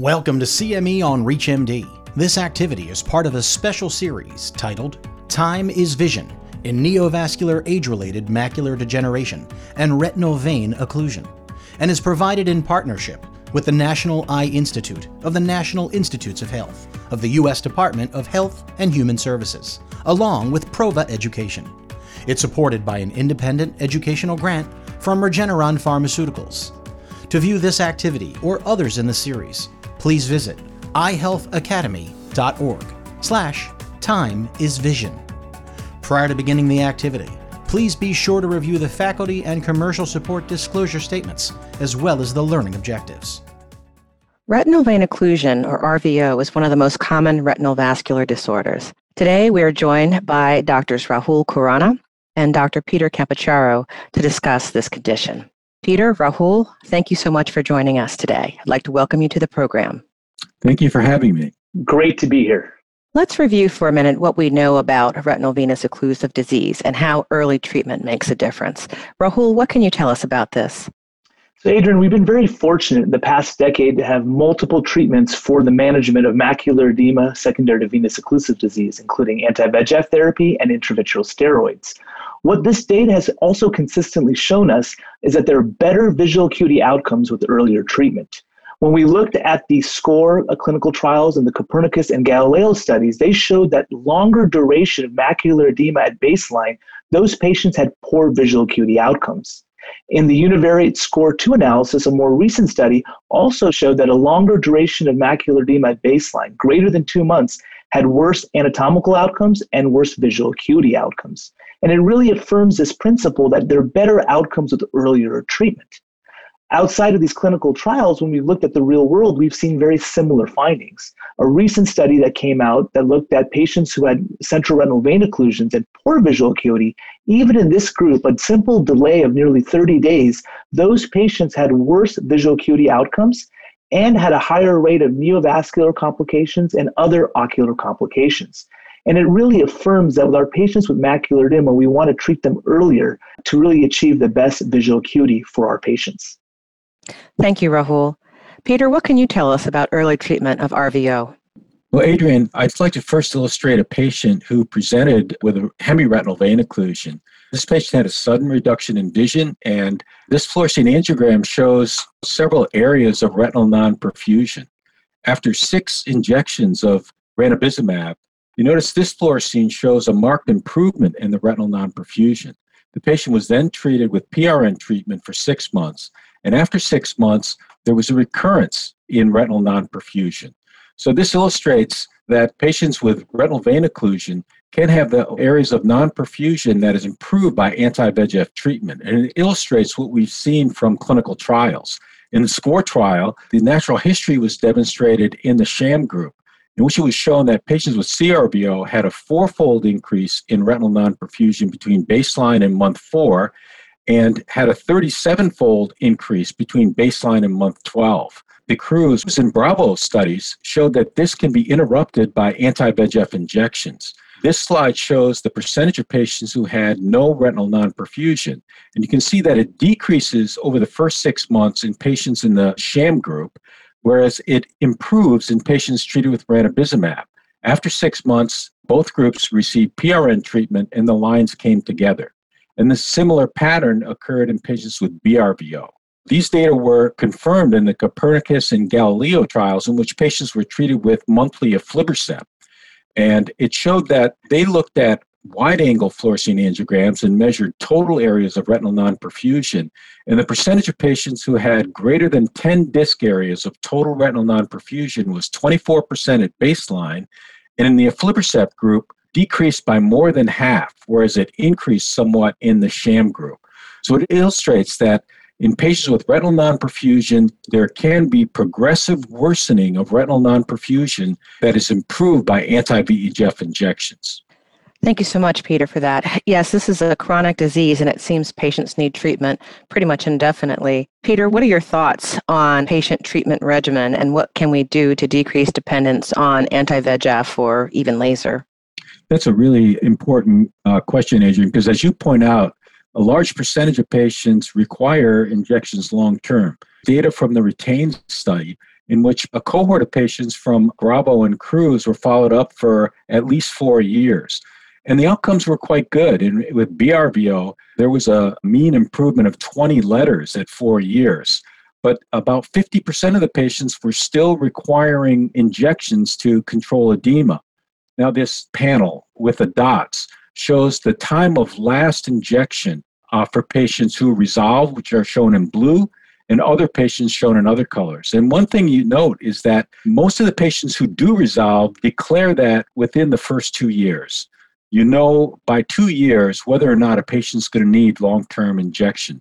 Welcome to CME on ReachMD. This activity is part of a special series titled Time is Vision in Neovascular Age Related Macular Degeneration and Retinal Vein Occlusion and is provided in partnership with the National Eye Institute of the National Institutes of Health of the U.S. Department of Health and Human Services, along with Prova Education. It's supported by an independent educational grant from Regeneron Pharmaceuticals. To view this activity or others in the series, please visit eyehealthacademy.org slash time is vision. Prior to beginning the activity, please be sure to review the faculty and commercial support disclosure statements, as well as the learning objectives. Retinal vein occlusion, or RVO, is one of the most common retinal vascular disorders. Today, we are joined by Drs. Rahul Khurana and Dr. Peter Campochiaro to discuss this condition. Peter, Rahul, thank you so much for joining us today. I'd like to welcome you to the program. Thank you for having me. Great to be here. Let's review for a minute what we know about retinal venous occlusive disease and how early treatment makes a difference. Rahul, what can you tell us about this? So, Adrian, we've been very fortunate in the past decade to have multiple treatments for the management of macular edema secondary to venous occlusive disease, including anti VEGF therapy and intravitreal steroids. What this data has also consistently shown us is that there are better visual acuity outcomes with earlier treatment. When we looked at the SCORE clinical trials and the Copernicus and Galileo studies, they showed that longer duration of macular edema at baseline, those patients had poor visual acuity outcomes. In the univariate SCORE 2 analysis, a more recent study also showed that a longer duration of macular edema at baseline, greater than two months, had worse anatomical outcomes and worse visual acuity outcomes. And it really affirms this principle that there are better outcomes with earlier treatment. Outside of these clinical trials, when we've looked at the real world, we've seen very similar findings. A recent study that came out that looked at patients who had central retinal vein occlusions and poor visual acuity, even in this group, a simple delay of nearly 30 days, those patients had worse visual acuity outcomes and had a higher rate of neovascular complications and other ocular complications. And it really affirms that with our patients with macular edema, we want to treat them earlier to really achieve the best visual acuity for our patients. Thank you, Rahul. Peter, what can you tell us about early treatment of RVO? Well, Adrian, I'd like to first illustrate a patient who presented with a hemiretinal vein occlusion. This patient had a sudden reduction in vision, and this fluorescein angiogram shows several areas of retinal non-perfusion. After six injections of ranibizumab, you notice this fluorescein shows a marked improvement in the retinal non-perfusion. The patient was then treated with PRN treatment for six months, and after six months, there was a recurrence in retinal non-perfusion. So this illustrates that patients with retinal vein occlusion can have the areas of non-perfusion that is improved by anti-VEGF treatment. And it illustrates what we've seen from clinical trials. In the SCORE trial, the natural history was demonstrated in the sham group in which it was shown that patients with CRVO had a fourfold increase in retinal non-perfusion between baseline and month four, and had a 37 fold increase between baseline and month 12. The CRUISE and BRAVO studies showed that this can be interrupted by anti VEGF injections. This slide shows the percentage of patients who had no retinal non-perfusion. And you can see that it decreases over the first six months in patients in the sham group, whereas it improves in patients treated with ranibizumab. After six months, both groups received PRN treatment and the lines came together. And the similar pattern occurred in patients with BRVO. These data were confirmed in the Copernicus and Galileo trials in which patients were treated with monthly aflibercept. And it showed that they looked at wide angle fluorescein angiograms and measured total areas of retinal non-perfusion. And the percentage of patients who had greater than 10 disc areas of total retinal non-perfusion was 24% at baseline. And in the aflibercept group, decreased by more than half, whereas it increased somewhat in the sham group. So it illustrates that in patients with retinal non-perfusion, there can be progressive worsening of retinal non-perfusion that is improved by anti-VEGF injections. Thank you so much, Peter, for that. Yes, this is a chronic disease, and it seems patients need treatment pretty much indefinitely. Peter, what are your thoughts on patient treatment regimen, and what can we do to decrease dependence on anti VEGF or even laser? That's a really important uh, question, Adrian, because as you point out, a large percentage of patients require injections long term. Data from the RETAIN study in which a cohort of patients from BRAVO and CRUISE were followed up for at least four years. And the outcomes were quite good. And with BRVO, there was a mean improvement of 20 letters at four years. But about 50% of the patients were still requiring injections to control edema. Now, this panel with the dots shows the time of last injection uh, for patients who resolve, which are shown in blue, and other patients shown in other colors. And one thing you note is that most of the patients who do resolve declare that within the first two years. You know by two years whether or not a patient's going to need long term injection.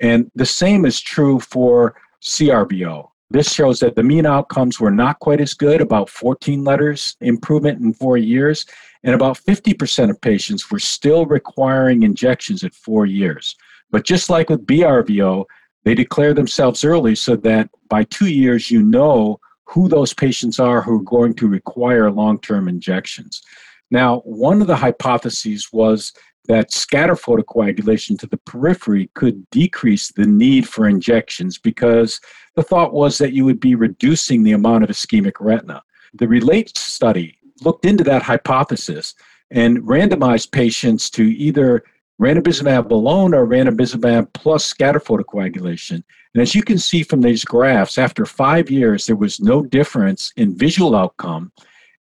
And the same is true for CRVO. This shows that the mean outcomes were not quite as good, about 14 letters improvement in four years, and about 50% of patients were still requiring injections at four years. But just like with BRVO, they declare themselves early so that by two years, you know who those patients are who are going to require long term injections. Now, one of the hypotheses was that scatter photocoagulation to the periphery could decrease the need for injections because the thought was that you would be reducing the amount of ischemic retina. The RELATE study looked into that hypothesis and randomized patients to either ranibizumab alone or ranibizumab plus scatter photocoagulation. And as you can see from these graphs, after five years, there was no difference in visual outcome.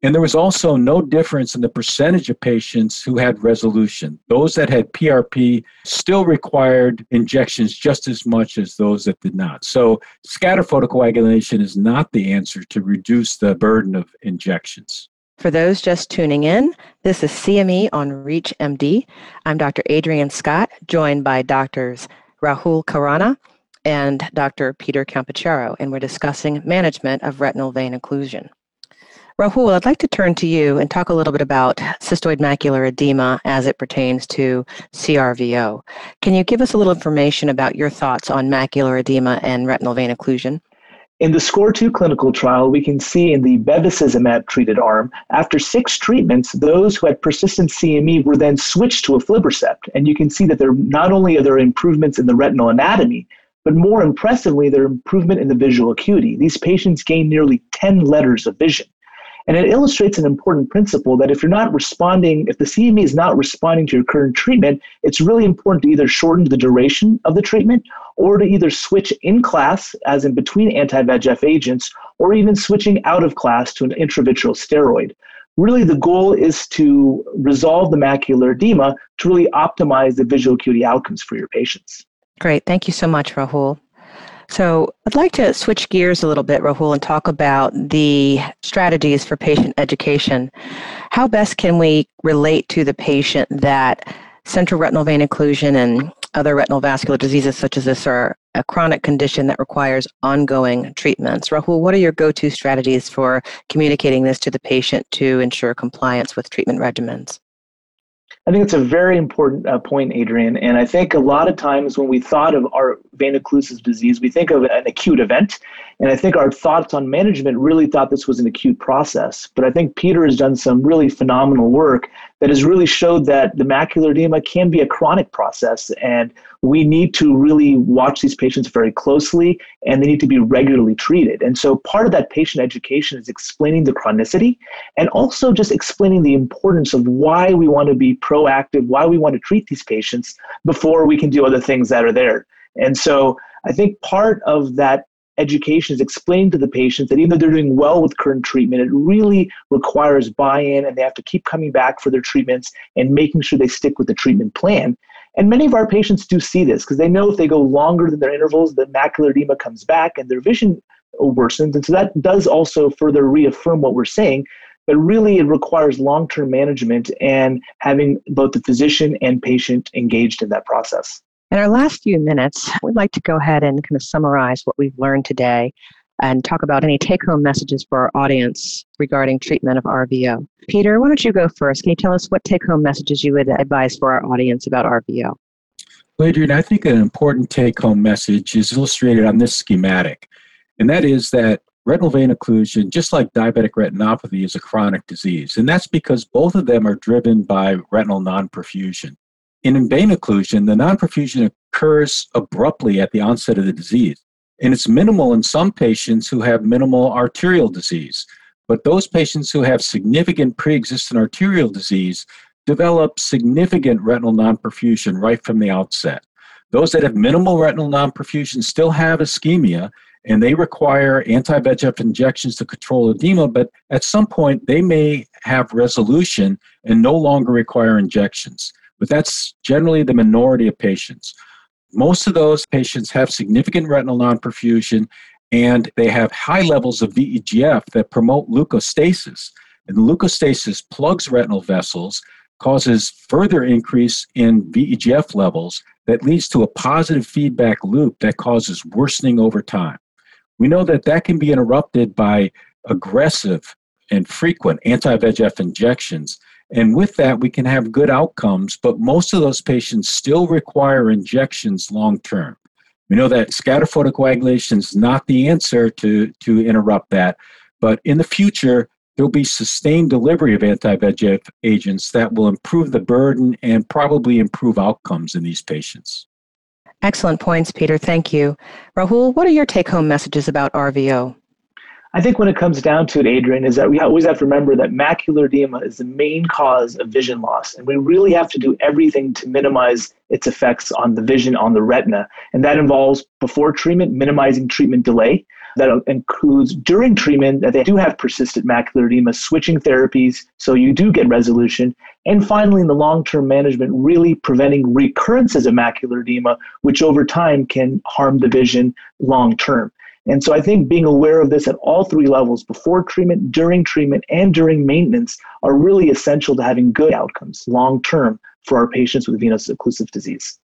And there was also no difference in the percentage of patients who had resolution. Those that had PRP still required injections just as much as those that did not. So, scatter photocoagulation is not the answer to reduce the burden of injections. For those just tuning in, this is CME on ReachMD. I'm Dr. Adrian Scott, joined by doctors Rahul Khurana and Dr. Peter Campochiaro, and we're discussing management of retinal vein occlusion. Rahul, I'd like to turn to you and talk a little bit about cystoid macular edema as it pertains to CRVO. Can you give us a little information about your thoughts on macular edema and retinal vein occlusion? In the SCORE2 clinical trial, we can see in the bevacizumab treated arm, after six treatments, those who had persistent CME were then switched to aflibercept. And you can see that there not only are there improvements in the retinal anatomy, but more impressively, there are improvement in the visual acuity. These patients gained nearly 10 letters of vision. And it illustrates an important principle that if you're not responding, if the CME is not responding to your current treatment, it's really important to either shorten the duration of the treatment or to either switch in class, as in between anti VEGF agents, or even switching out of class to an intravitreal steroid. Really, the goal is to resolve the macular edema to really optimize the visual acuity outcomes for your patients. Great. Thank you so much, Rahul. So I'd like to switch gears a little bit, Rahul, and talk about the strategies for patient education. How best can we relate to the patient that central retinal vein occlusion and other retinal vascular diseases such as this are a chronic condition that requires ongoing treatments. Rahul, what are your go to strategies for communicating this to the patient to ensure compliance with treatment regimens? I think it's a very important uh, point, Adrian. And I think a lot of times when we thought of our occlusive disease, we think of an acute event. And I think our thoughts on management really thought this was an acute process. But I think Peter has done some really phenomenal work that has really showed that the macular edema can be a chronic process. And we need to really watch these patients very closely and they need to be regularly treated. And so part of that patient education is explaining the chronicity and also just explaining the importance of why we want to be proactive, why we want to treat these patients before we can do other things that are there. And so I think part of that education is explaining to the patients that even though they're doing well with current treatment, it really requires buy in and they have to keep coming back for their treatments and making sure they stick with the treatment plan. And many of our patients do see this because they know if they go longer than their intervals, the macular edema comes back and their vision worsens. And so that does also further reaffirm what we're saying. But really, it requires long term management and having both the physician and patient engaged in that process. In our last few minutes, we'd like to go ahead and kind of summarize what we've learned today and talk about any take home messages for our audience regarding treatment of RVO. Peter, why don't you go first? Can you tell us what take home messages you would advise for our audience about RVO? Well, Adrian, I think an important take home message is illustrated on this schematic, and that is that retinal vein occlusion, just like diabetic retinopathy, is a chronic disease. And that's because both of them are driven by retinal non perfusion. In vein occlusion, the non-perfusion occurs abruptly at the onset of the disease. And it's minimal in some patients who have minimal arterial disease. But those patients who have significant pre existing arterial disease develop significant retinal non-perfusion right from the outset. Those that have minimal retinal non-perfusion still have ischemia and they require anti-VEGF injections to control edema, but at some point they may have resolution and no longer require injections. But that's generally the minority of patients. Most of those patients have significant retinal non-perfusion and they have high levels of VEGF that promote leukostasis. And leukostasis plugs retinal vessels causes further increase in VEGF levels that leads to a positive feedback loop that causes worsening over time. We know that that can be interrupted by aggressive and frequent anti VEGF injections. And with that, we can have good outcomes, but most of those patients still require injections long term. We know that scatter photocoagulation is not the answer to, to interrupt that, but in the future, there'll be sustained delivery of anti VEGF agents that will improve the burden and probably improve outcomes in these patients. Excellent points, Peter. Thank you. Rahul, what are your take home messages about RVO? I think when it comes down to it, Adrian, is that we always have to remember that macular edema is the main cause of vision loss. And we really have to do everything to minimize its effects on the vision, on the retina. And that involves before treatment, minimizing treatment delay. That includes during treatment that they do have persistent macular edema, switching therapies so you do get resolution. And finally, in the long term management, really preventing recurrences of macular edema, which over time can harm the vision long term. And so I think being aware of this at all three levels, before treatment, during treatment, and during maintenance, are really essential to having good outcomes long term for our patients with venous occlusive disease.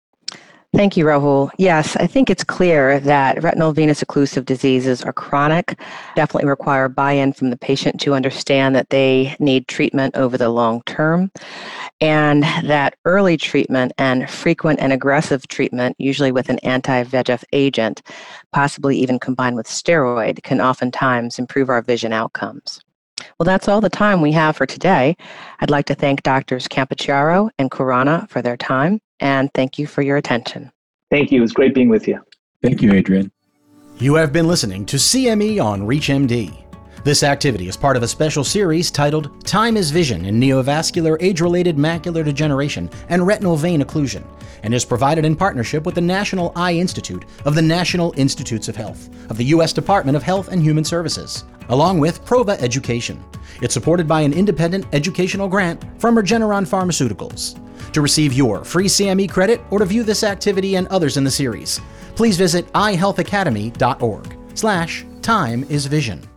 Thank you, Rahul. Yes, I think it's clear that retinal venous occlusive diseases are chronic, definitely require buy in from the patient to understand that they need treatment over the long term, and that early treatment and frequent and aggressive treatment, usually with an anti VEGF agent, possibly even combined with steroid, can oftentimes improve our vision outcomes. Well, that's all the time we have for today. I'd like to thank Doctors Campochiaro and Khurana for their time and thank you for your attention. Thank you. It was great being with you. Thank you, Adrian. You have been listening to CME on ReachMD. This activity is part of a special series titled Time is Vision in Neovascular Age Related Macular Degeneration and Retinal Vein Occlusion and is provided in partnership with the National Eye Institute of the National Institutes of Health of the U.S. Department of Health and Human Services, along with Prova Education. It's supported by an independent educational grant from Regeneron Pharmaceuticals. To receive your free CME credit or to view this activity and others in the series, please visit eyehealthacademy.org slash time is vision.